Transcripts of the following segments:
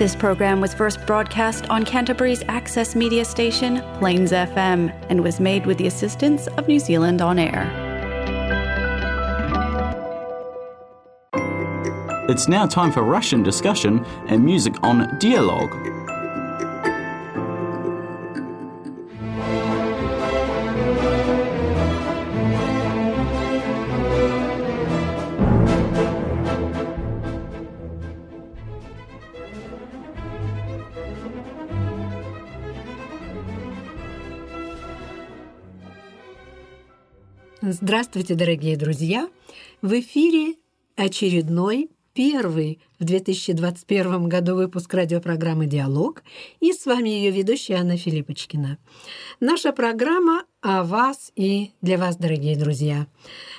This program was first broadcast on Canterbury's access media station, Plains FM, and was made with the assistance of New Zealand On Air. It's now time for Russian discussion and music on Dialogue. Здравствуйте, дорогие друзья! В эфире очередной первый в 2021 году выпуск радиопрограммы «Диалог» и с вами ее ведущая Анна Филиппочкина. Наша программа о вас и для вас, дорогие друзья.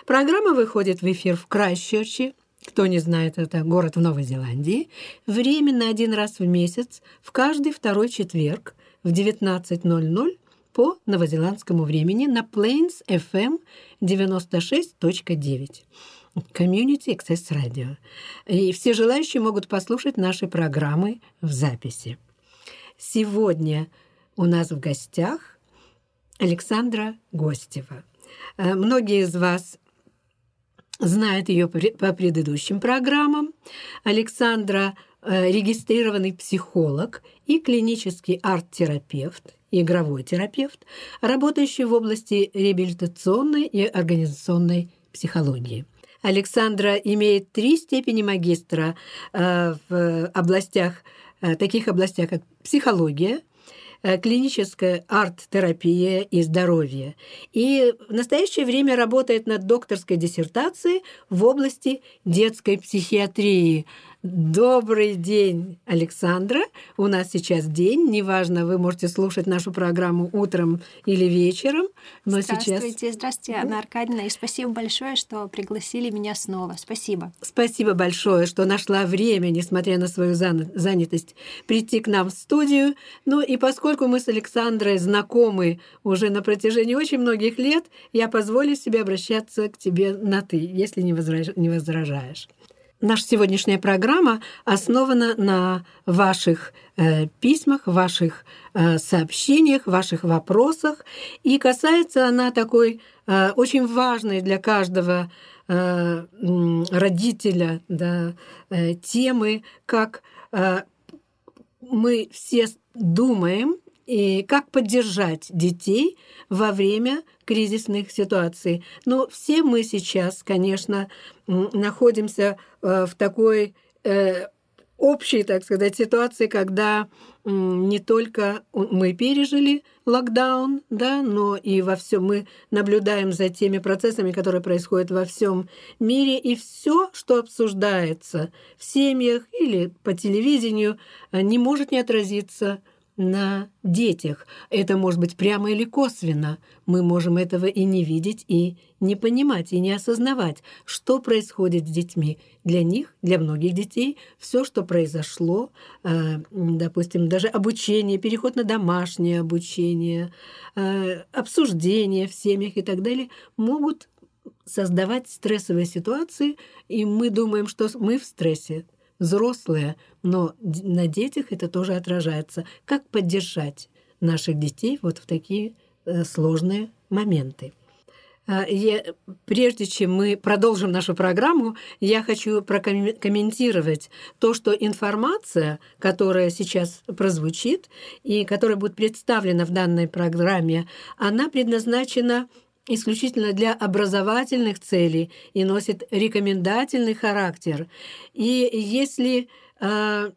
Программа выходит в эфир в Крайщерче, кто не знает, это город в Новой Зеландии, временно один раз в месяц, в каждый второй четверг в 19.00 по новозеландскому времени на Plains FM 96.9. Community Access Radio. И все желающие могут послушать наши программы в записи. Сегодня у нас в гостях Александра Гостева. Э, многие из вас знают ее по предыдущим программам. Александра регистрированный психолог и клинический арт-терапевт, игровой терапевт, работающий в области реабилитационной и организационной психологии. Александра имеет три степени магистра э, в областях, э, таких областях, как психология, э, клиническая арт-терапия и здоровье. И в настоящее время работает над докторской диссертацией в области детской психиатрии – Добрый день, Александра. У нас сейчас день. Неважно, вы можете слушать нашу программу утром или вечером. Но здравствуйте, сейчас... здравствуйте, Анна Аркадьевна. И спасибо большое, что пригласили меня снова. Спасибо. Спасибо большое, что нашла время, несмотря на свою занятость, прийти к нам в студию. Ну и поскольку мы с Александрой знакомы уже на протяжении очень многих лет, я позволю себе обращаться к тебе на «ты», если не возражаешь. Наша сегодняшняя программа основана на ваших э, письмах, ваших э, сообщениях, ваших вопросах. И касается она такой э, очень важной для каждого э, родителя да, э, темы, как э, мы все думаем и как поддержать детей во время кризисных ситуаций. Но все мы сейчас, конечно, находимся э, в такой э, общей, так сказать, ситуации, когда не только мы пережили локдаун, да, но и во всем мы наблюдаем за теми процессами, которые происходят во всем мире, и все, что обсуждается в семьях или по телевидению, э, не может не отразиться на детях. Это может быть прямо или косвенно. Мы можем этого и не видеть, и не понимать, и не осознавать, что происходит с детьми. Для них, для многих детей, все, что произошло, э, допустим, даже обучение, переход на домашнее обучение, э, обсуждение в семьях и так далее, могут создавать стрессовые ситуации, и мы думаем, что мы в стрессе взрослые, но на детях это тоже отражается. Как поддержать наших детей вот в такие э, сложные моменты? А, я, прежде чем мы продолжим нашу программу, я хочу прокомментировать то, что информация, которая сейчас прозвучит и которая будет представлена в данной программе, она предназначена исключительно для образовательных целей и носит рекомендательный характер. И если а,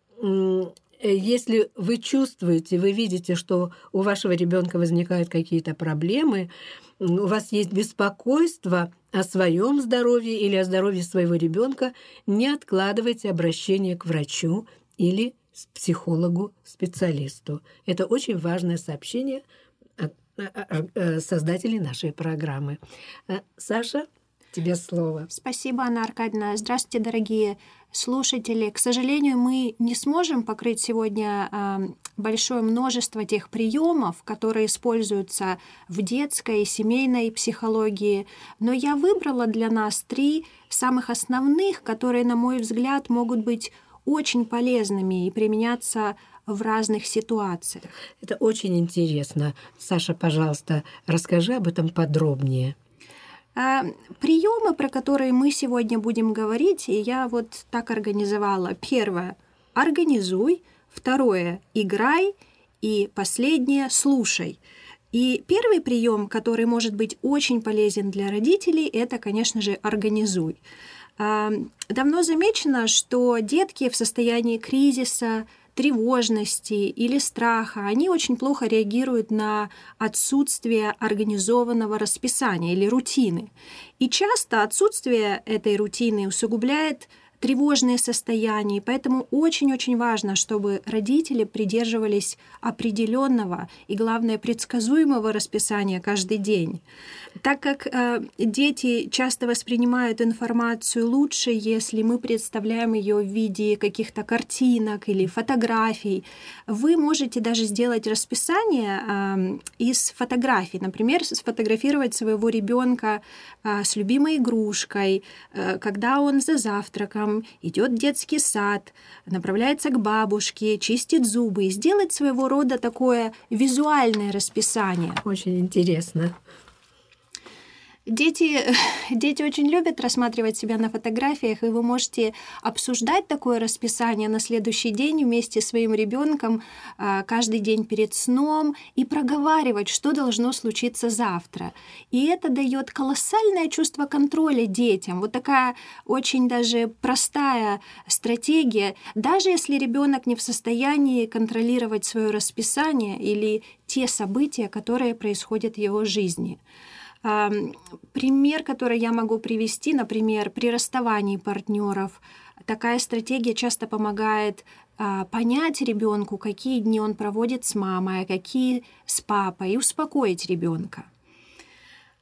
если вы чувствуете, вы видите, что у вашего ребенка возникают какие-то проблемы, у вас есть беспокойство о своем здоровье или о здоровье своего ребенка, не откладывайте обращение к врачу или психологу-специалисту. Это очень важное сообщение создателей нашей программы. Саша, тебе слово. Спасибо, Анна Аркадьевна. Здравствуйте, дорогие слушатели. К сожалению, мы не сможем покрыть сегодня большое множество тех приемов, которые используются в детской и семейной психологии, но я выбрала для нас три самых основных, которые, на мой взгляд, могут быть очень полезными и применяться в разных ситуациях. Это очень интересно. Саша, пожалуйста, расскажи об этом подробнее. А, приемы, про которые мы сегодня будем говорить, и я вот так организовала. Первое – организуй. Второе – играй. И последнее – слушай. И первый прием, который может быть очень полезен для родителей, это, конечно же, организуй. А, давно замечено, что детки в состоянии кризиса, тревожности или страха, они очень плохо реагируют на отсутствие организованного расписания или рутины. И часто отсутствие этой рутины усугубляет тревожные состояния. Поэтому очень-очень важно, чтобы родители придерживались определенного и, главное, предсказуемого расписания каждый день. Так как э, дети часто воспринимают информацию лучше, если мы представляем ее в виде каких-то картинок или фотографий, вы можете даже сделать расписание э, из фотографий. Например, сфотографировать своего ребенка э, с любимой игрушкой, э, когда он за завтраком идет в детский сад, направляется к бабушке, чистит зубы и сделать своего рода такое визуальное расписание. Очень интересно. Дети, дети очень любят рассматривать себя на фотографиях, и вы можете обсуждать такое расписание на следующий день вместе с своим ребенком а, каждый день перед сном и проговаривать, что должно случиться завтра. И это дает колоссальное чувство контроля детям. Вот такая очень даже простая стратегия. Даже если ребенок не в состоянии контролировать свое расписание или те события, которые происходят в его жизни. Пример, который я могу привести, например, при расставании партнеров, такая стратегия часто помогает а, понять ребенку, какие дни он проводит с мамой, а какие с папой, и успокоить ребенка.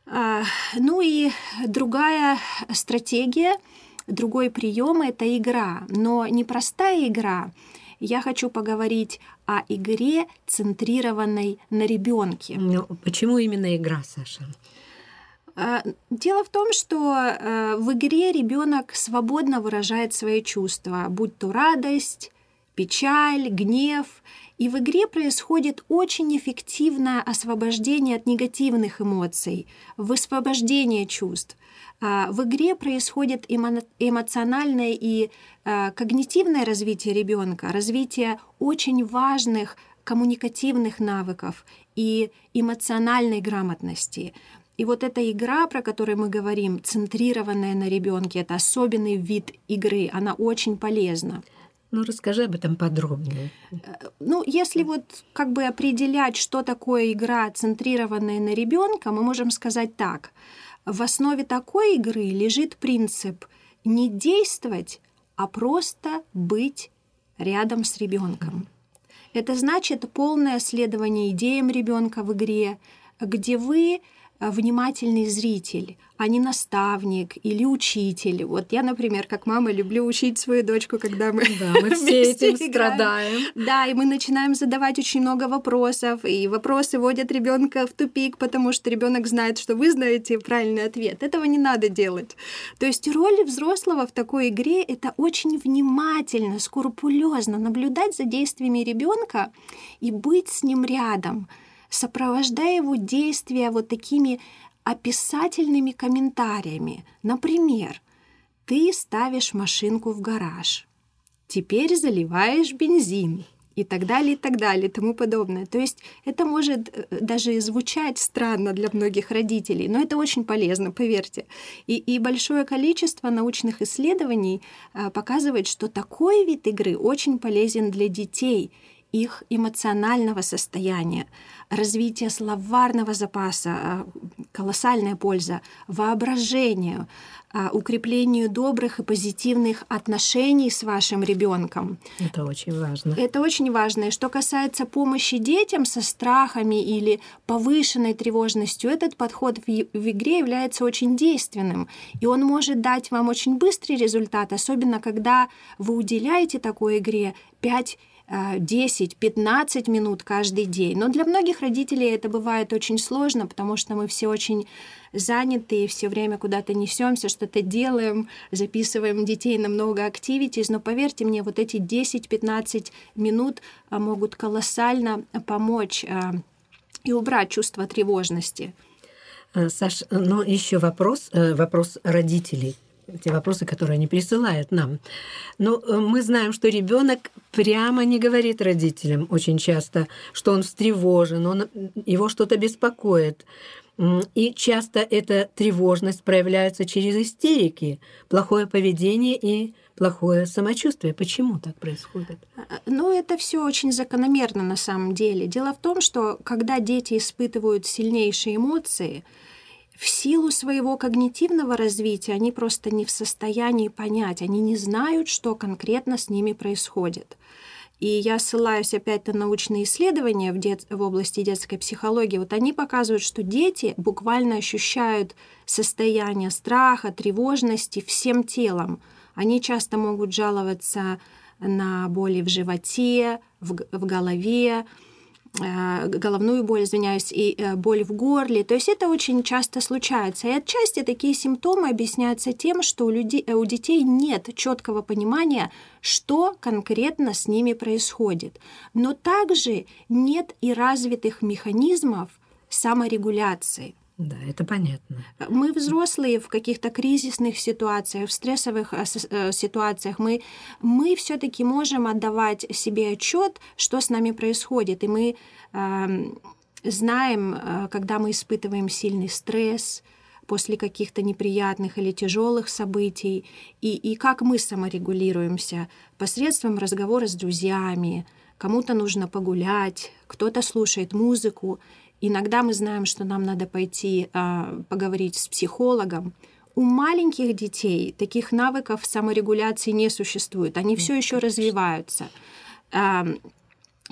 А, ну и другая стратегия, другой прием это игра, но не простая игра. Я хочу поговорить о игре, центрированной на ребенке. Ну, почему именно игра, Саша? А, дело в том, что э, в игре ребенок свободно выражает свои чувства, будь то радость, печаль, гнев. И в игре происходит очень эффективное освобождение от негативных эмоций, высвобождение чувств. А, в игре происходит эмоциональное и э, когнитивное развитие ребенка, развитие очень важных коммуникативных навыков и эмоциональной грамотности. И вот эта игра, про которую мы говорим, центрированная на ребенке, это особенный вид игры, она очень полезна. Ну, расскажи об этом подробнее. Э, ну, если вот как бы определять, что такое игра, центрированная на ребенка, мы можем сказать так. В основе такой игры лежит принцип не действовать, а просто быть рядом с ребенком. Это значит полное следование идеям ребенка в игре, где вы внимательный зритель, а не наставник или учитель. Вот я, например, как мама, люблю учить свою дочку, когда мы, да, мы все этим играем. страдаем. Да, и мы начинаем задавать очень много вопросов, и вопросы вводят ребенка в тупик, потому что ребенок знает, что вы знаете правильный ответ. Этого не надо делать. То есть роль взрослого в такой игре это очень внимательно, скрупулезно наблюдать за действиями ребенка и быть с ним рядом сопровождая его действия вот такими описательными комментариями. Например, ты ставишь машинку в гараж, теперь заливаешь бензин и так далее, и так далее, и тому подобное. То есть это может э, даже звучать странно для многих родителей, но это очень полезно, поверьте. И, и большое количество научных исследований а, показывает, что такой вид игры очень полезен для детей, их эмоционального состояния развитие словарного запаса, а, колоссальная польза, воображению, а, укреплению добрых и позитивных отношений с вашим ребенком. Это очень важно. Это очень важно. И что касается помощи детям со страхами или повышенной тревожностью, этот подход в, в игре является очень действенным. И он может дать вам очень быстрый результат, особенно когда вы уделяете такой игре 5 10-15 минут каждый день. Но для многих родителей это бывает очень сложно, потому что мы все очень заняты, все время куда-то несемся, что-то делаем, записываем детей на много активитис, но поверьте мне, вот эти 10-15 минут а, могут колоссально помочь а, и убрать чувство тревожности. Э, Саш, но еще вопрос, э, вопрос родителей те вопросы, которые они присылают нам. Но э, мы знаем, что ребенок прямо не говорит родителям очень часто, что он встревожен, он, его что-то беспокоит. И часто эта тревожность проявляется через истерики, плохое поведение и плохое самочувствие. Почему так происходит? Ну, это все очень закономерно на самом деле. Дело в том, что когда дети испытывают сильнейшие эмоции, в силу своего когнитивного развития они просто не в состоянии понять, они не знают, что конкретно с ними происходит. И я ссылаюсь опять на научные исследования в, дет... в области детской психологии. Вот они показывают, что дети буквально ощущают состояние страха, тревожности всем телом. Они часто могут жаловаться на боли в животе, в, в голове, головную боль, извиняюсь, и э, боль в горле. То есть это очень часто случается. И отчасти такие симптомы объясняются тем, что у, людей, э, у детей нет четкого понимания, что конкретно с ними происходит. Но также нет и развитых механизмов саморегуляции. Да, это понятно. Мы взрослые в каких-то кризисных ситуациях, в стрессовых э, э, ситуациях, мы, мы все-таки можем отдавать себе отчет, что с нами происходит. И мы э, знаем, когда мы испытываем сильный стресс, после каких-то неприятных или тяжелых событий, и, и как мы саморегулируемся посредством разговора с друзьями, кому-то нужно погулять, кто-то слушает музыку. Иногда мы знаем, что нам надо пойти э, поговорить с психологом. У маленьких детей таких навыков саморегуляции не существует. Они все еще развиваются. Э,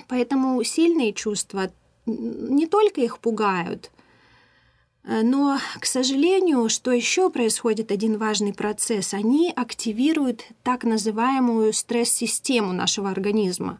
поэтому сильные чувства не только их пугают, э, но, к сожалению, что еще происходит один важный процесс, они активируют так называемую стресс-систему нашего организма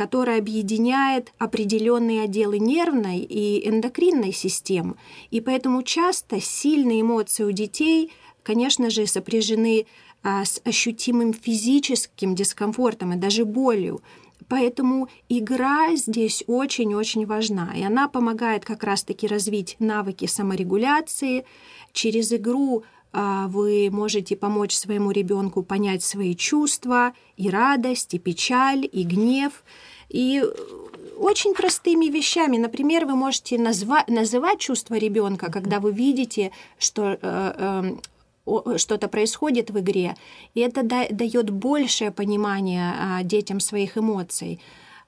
которая объединяет определенные отделы нервной и эндокринной систем. И поэтому часто сильные эмоции у детей, конечно же, сопряжены а, с ощутимым физическим дискомфортом и даже болью. Поэтому игра здесь очень-очень важна, и она помогает как раз-таки развить навыки саморегуляции. Через игру а, вы можете помочь своему ребенку понять свои чувства, и радость, и печаль, и гнев. И очень простыми вещами. Например, вы можете назва- называть чувство ребенка, когда вы видите, что э, э, что-то происходит в игре, и это да- дает большее понимание э, детям своих эмоций.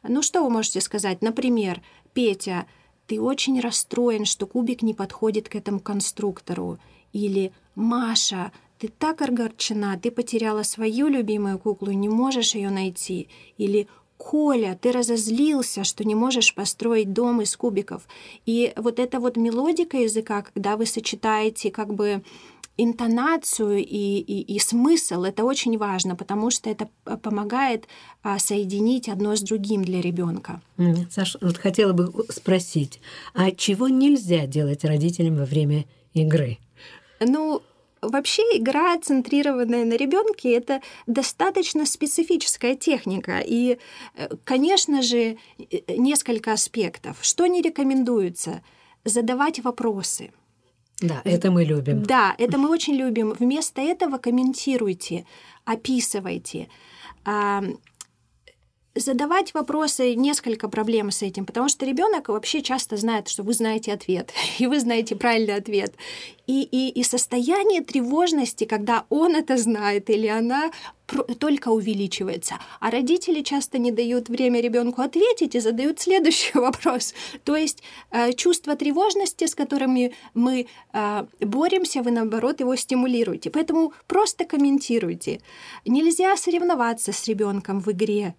Ну что вы можете сказать? Например, Петя, ты очень расстроен, что кубик не подходит к этому конструктору. Или Маша, ты так огорчена, ты потеряла свою любимую куклу не можешь ее найти. Или Коля, ты разозлился, что не можешь построить дом из кубиков. И вот эта вот мелодика языка, когда вы сочетаете как бы интонацию и, и, и смысл, это очень важно, потому что это помогает а, соединить одно с другим для ребенка. Саша, вот хотела бы спросить, а чего нельзя делать родителям во время игры? Ну, Вообще игра, центрированная на ребенке, это достаточно специфическая техника. И, э, конечно же, э, несколько аспектов. Что не рекомендуется? Задавать вопросы. Да, это мы любим. Да, это мы очень любим. Вместо этого комментируйте, описывайте задавать вопросы, несколько проблем с этим, потому что ребенок вообще часто знает, что вы знаете ответ, и вы знаете правильный ответ. И, и, и состояние тревожности, когда он это знает или она, только увеличивается. А родители часто не дают время ребенку ответить и задают следующий вопрос. То есть э, чувство тревожности, с которыми мы э, боремся, вы наоборот его стимулируете. Поэтому просто комментируйте. Нельзя соревноваться с ребенком в игре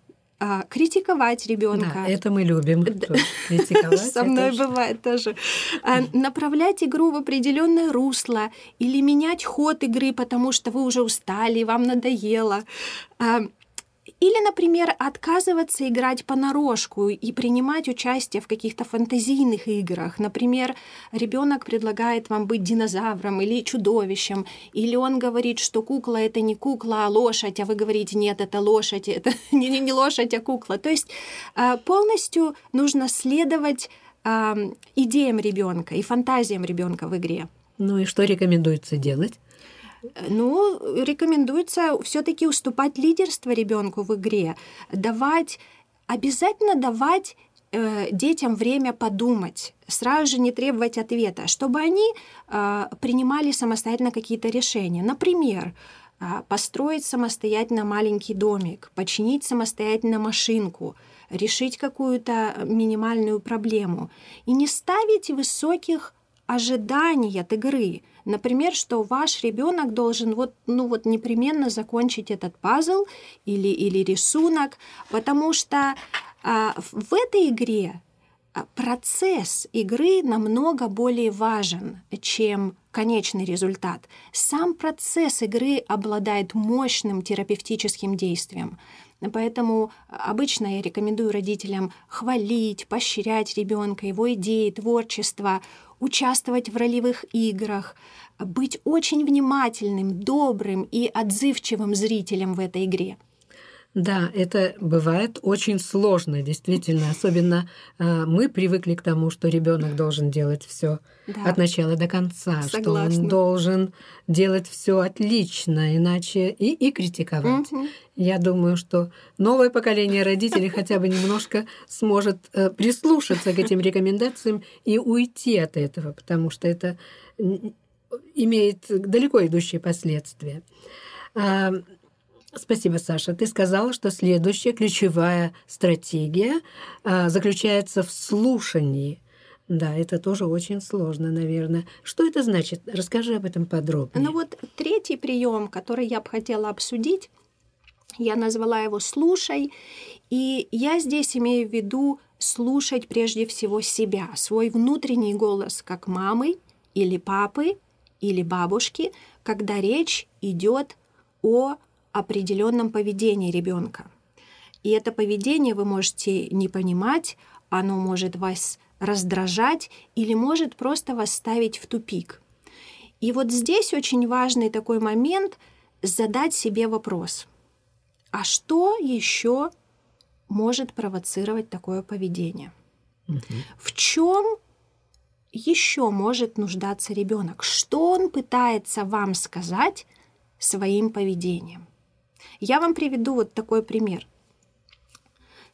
а, критиковать ребенка. Да, это мы любим. Критиковать. Со мной бывает тоже. А, направлять игру в определенное русло или менять ход игры, потому что вы уже устали, вам надоело. Или, например, отказываться играть понарошку и принимать участие в каких-то фантазийных играх. Например, ребенок предлагает вам быть динозавром или чудовищем, или он говорит, что кукла это не кукла, а лошадь, а вы говорите, нет, это лошадь, это не, не, не лошадь, а кукла. То есть а, полностью нужно следовать идеям ребенка и фантазиям ребенка в игре. Ну и что рекомендуется делать? Ну, рекомендуется все-таки уступать лидерство ребенку в игре, давать, обязательно давать э, детям время подумать, сразу же не требовать ответа, чтобы они э, принимали самостоятельно какие-то решения. Например, э, построить самостоятельно маленький домик, починить самостоятельно машинку, решить какую-то минимальную проблему и не ставить высоких ожиданий от игры. Например, что ваш ребенок должен вот, ну вот непременно закончить этот пазл или, или рисунок, потому что а, в этой игре а, процесс игры намного более важен, чем конечный результат. Сам процесс игры обладает мощным терапевтическим действием. Поэтому обычно я рекомендую родителям хвалить, поощрять ребенка, его идеи, творчество, участвовать в ролевых играх, быть очень внимательным, добрым и отзывчивым зрителем в этой игре. Да, это бывает очень сложно, действительно. Особенно э, мы привыкли к тому, что ребенок должен делать все да. от начала до конца, Согласна. что он должен делать все отлично, иначе и, и критиковать. Угу. Я думаю, что новое поколение родителей хотя бы немножко сможет э, прислушаться к этим рекомендациям и уйти от этого, потому что это имеет далеко идущие последствия. Спасибо, Саша. Ты сказала, что следующая ключевая стратегия а, заключается в слушании. Да, это тоже очень сложно, наверное. Что это значит? Расскажи об этом подробнее. Ну вот третий прием, который я бы хотела обсудить, я назвала его «слушай», и я здесь имею в виду слушать прежде всего себя, свой внутренний голос как мамы или папы или бабушки, когда речь идет о определенном поведении ребенка. И это поведение вы можете не понимать, оно может вас раздражать или может просто вас ставить в тупик. И вот здесь очень важный такой момент задать себе вопрос. А что еще может провоцировать такое поведение? Угу. В чем еще может нуждаться ребенок? Что он пытается вам сказать своим поведением? Я вам приведу вот такой пример.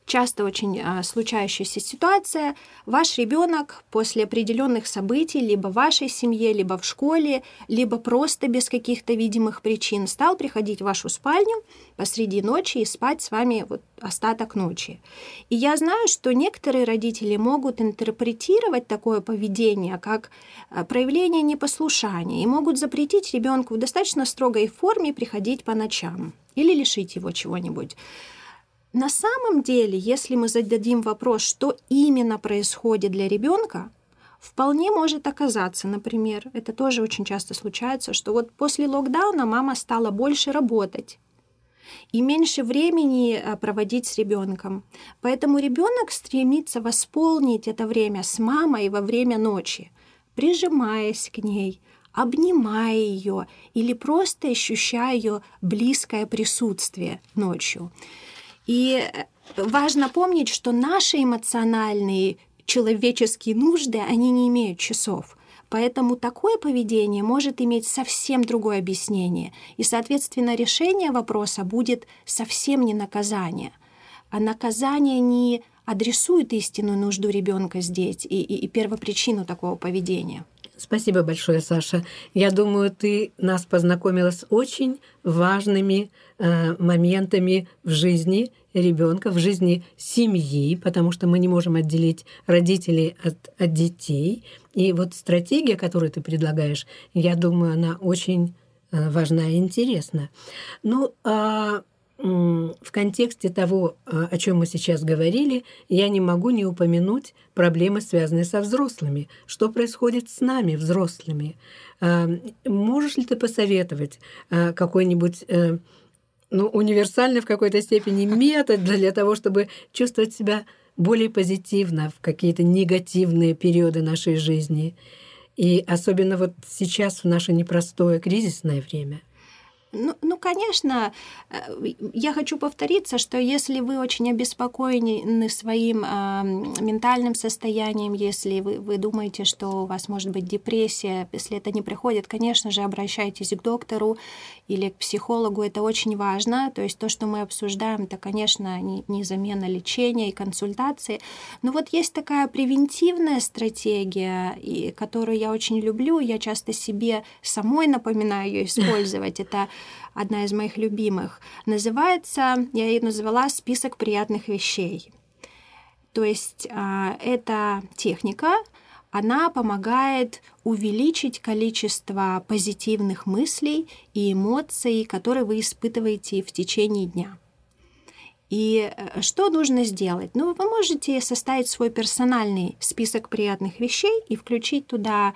Часто очень а, случающаяся ситуация. Ваш ребенок после определенных событий либо в вашей семье, либо в школе, либо просто без каких-то видимых причин стал приходить в вашу спальню посреди ночи и спать с вами вот остаток ночи. И я знаю, что некоторые родители могут интерпретировать такое поведение как а, проявление непослушания и могут запретить ребенку в достаточно строгой форме приходить по ночам или лишить его чего-нибудь. На самом деле, если мы зададим вопрос, что именно происходит для ребенка, вполне может оказаться, например, это тоже очень часто случается, что вот после локдауна мама стала больше работать и меньше времени э, проводить с ребенком. Поэтому ребенок стремится восполнить это время с мамой во время ночи, прижимаясь к ней, обнимая ее или просто ощущая ее близкое присутствие ночью. И э, важно помнить, что наши эмоциональные человеческие нужды, они не имеют часов. Поэтому такое поведение может иметь совсем другое объяснение. И, соответственно, решение вопроса будет совсем не наказание. А наказание не адресует истинную нужду ребенка здесь и, и, и первопричину такого поведения. Спасибо большое, Саша. Я думаю, ты нас познакомила с очень важными э, моментами в жизни ребенка, в жизни семьи, потому что мы не можем отделить родителей от, от детей. И вот стратегия, которую ты предлагаешь, я думаю, она очень э, важна и интересна. Ну, а в контексте того, а, о чем мы сейчас говорили, я не могу не упомянуть проблемы, связанные со взрослыми. Что происходит с нами, взрослыми? А, можешь ли ты посоветовать а, какой-нибудь э, ну, универсальный в какой-то степени метод для того, чтобы чувствовать себя более позитивно в какие-то негативные периоды нашей жизни. И особенно вот сейчас, в наше непростое кризисное время – ну, ну, конечно, э, я хочу повториться, что если вы очень обеспокоены своим э, ментальным состоянием, если вы, вы думаете, что у вас может быть депрессия, если это не приходит, конечно же, обращайтесь к доктору или к психологу, это очень важно. То есть то, что мы обсуждаем, это, конечно, не, не замена лечения и консультации. Но вот есть такая превентивная стратегия, и, которую я очень люблю, я часто себе самой напоминаю ее использовать. Это одна из моих любимых. Называется, я ее назвала «Список приятных вещей». То есть а, эта техника, она помогает увеличить количество позитивных мыслей и эмоций, которые вы испытываете в течение дня. И э, что нужно сделать? Ну, вы можете составить свой персональный список приятных вещей и включить туда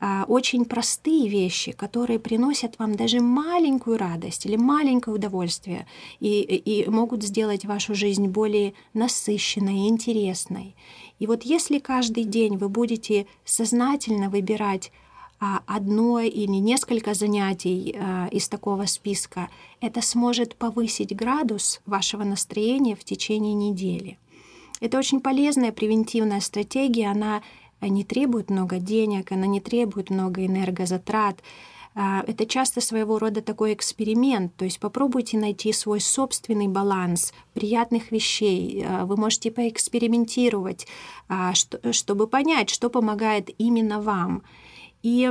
очень простые вещи, которые приносят вам даже маленькую радость или маленькое удовольствие и, и могут сделать вашу жизнь более насыщенной и интересной. И вот если каждый день вы будете сознательно выбирать а, одно или несколько занятий а, из такого списка, это сможет повысить градус вашего настроения в течение недели. Это очень полезная превентивная стратегия, она не требует много денег, она не требует много энергозатрат. А, это часто своего рода такой эксперимент, то есть попробуйте найти свой собственный баланс приятных вещей. А, вы можете поэкспериментировать, а, чтобы понять, что помогает именно вам. И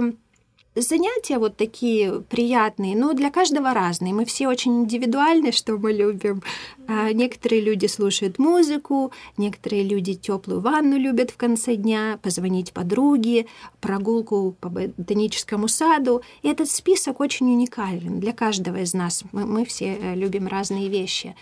занятия вот такие приятные, но для каждого разные. Мы все очень индивидуальны, что мы любим. А некоторые люди слушают музыку, некоторые люди теплую ванну любят в конце дня, позвонить подруге, прогулку по ботаническому саду. И этот список очень уникален для каждого из нас. Мы, мы все э, любим разные вещи.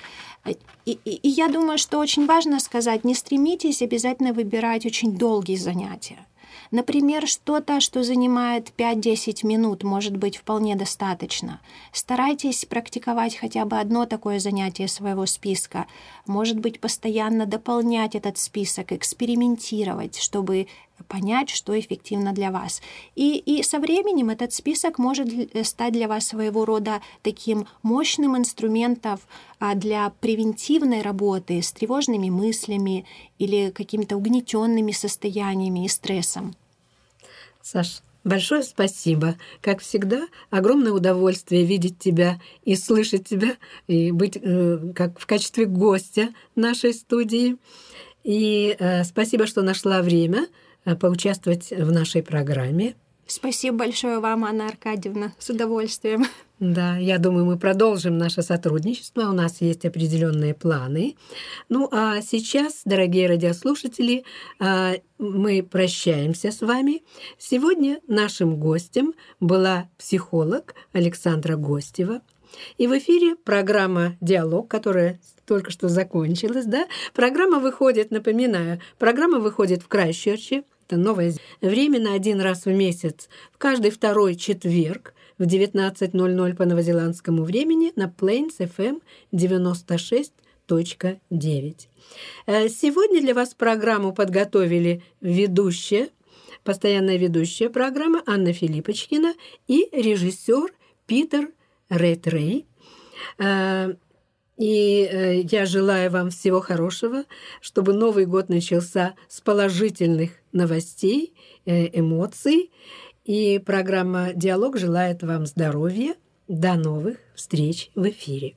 И, и, и я думаю, что очень важно сказать, не стремитесь обязательно выбирать очень долгие занятия. Например, что-то, что занимает 5-10 минут, может быть вполне достаточно. Старайтесь практиковать хотя бы одно такое занятие своего списка. Может быть, постоянно дополнять этот список, экспериментировать, чтобы понять, что эффективно для вас. И, и со временем этот список может стать для вас своего рода таким мощным инструментом а, для превентивной работы с тревожными мыслями или какими-то угнетенными состояниями и стрессом. Саш, большое спасибо. Как всегда, огромное удовольствие видеть тебя и слышать тебя, и быть э, как в качестве гостя нашей студии. И э, спасибо, что нашла время Э, поучаствовать в нашей программе. Спасибо большое вам, Анна Аркадьевна, с удовольствием. Да, я думаю, мы продолжим наше сотрудничество. У нас есть определенные планы. Ну а сейчас, дорогие радиослушатели, э, мы прощаемся с вами. Сегодня нашим гостем была психолог Александра Гостева. И в эфире программа «Диалог», которая только что закончилась. Да? Программа выходит, напоминаю, программа выходит в Крайщерче – это новое время на один раз в месяц, в каждый второй четверг в 19.00 по новозеландскому времени на Plains FM 96.9. Э, сегодня для вас программу подготовили ведущая, постоянная ведущая программы Анна Филиппочкина и режиссер Питер Рейтрей. И э, я желаю вам всего хорошего, чтобы Новый год начался с положительных новостей, э, эмоций. И программа «Диалог» желает вам здоровья. До новых встреч в эфире.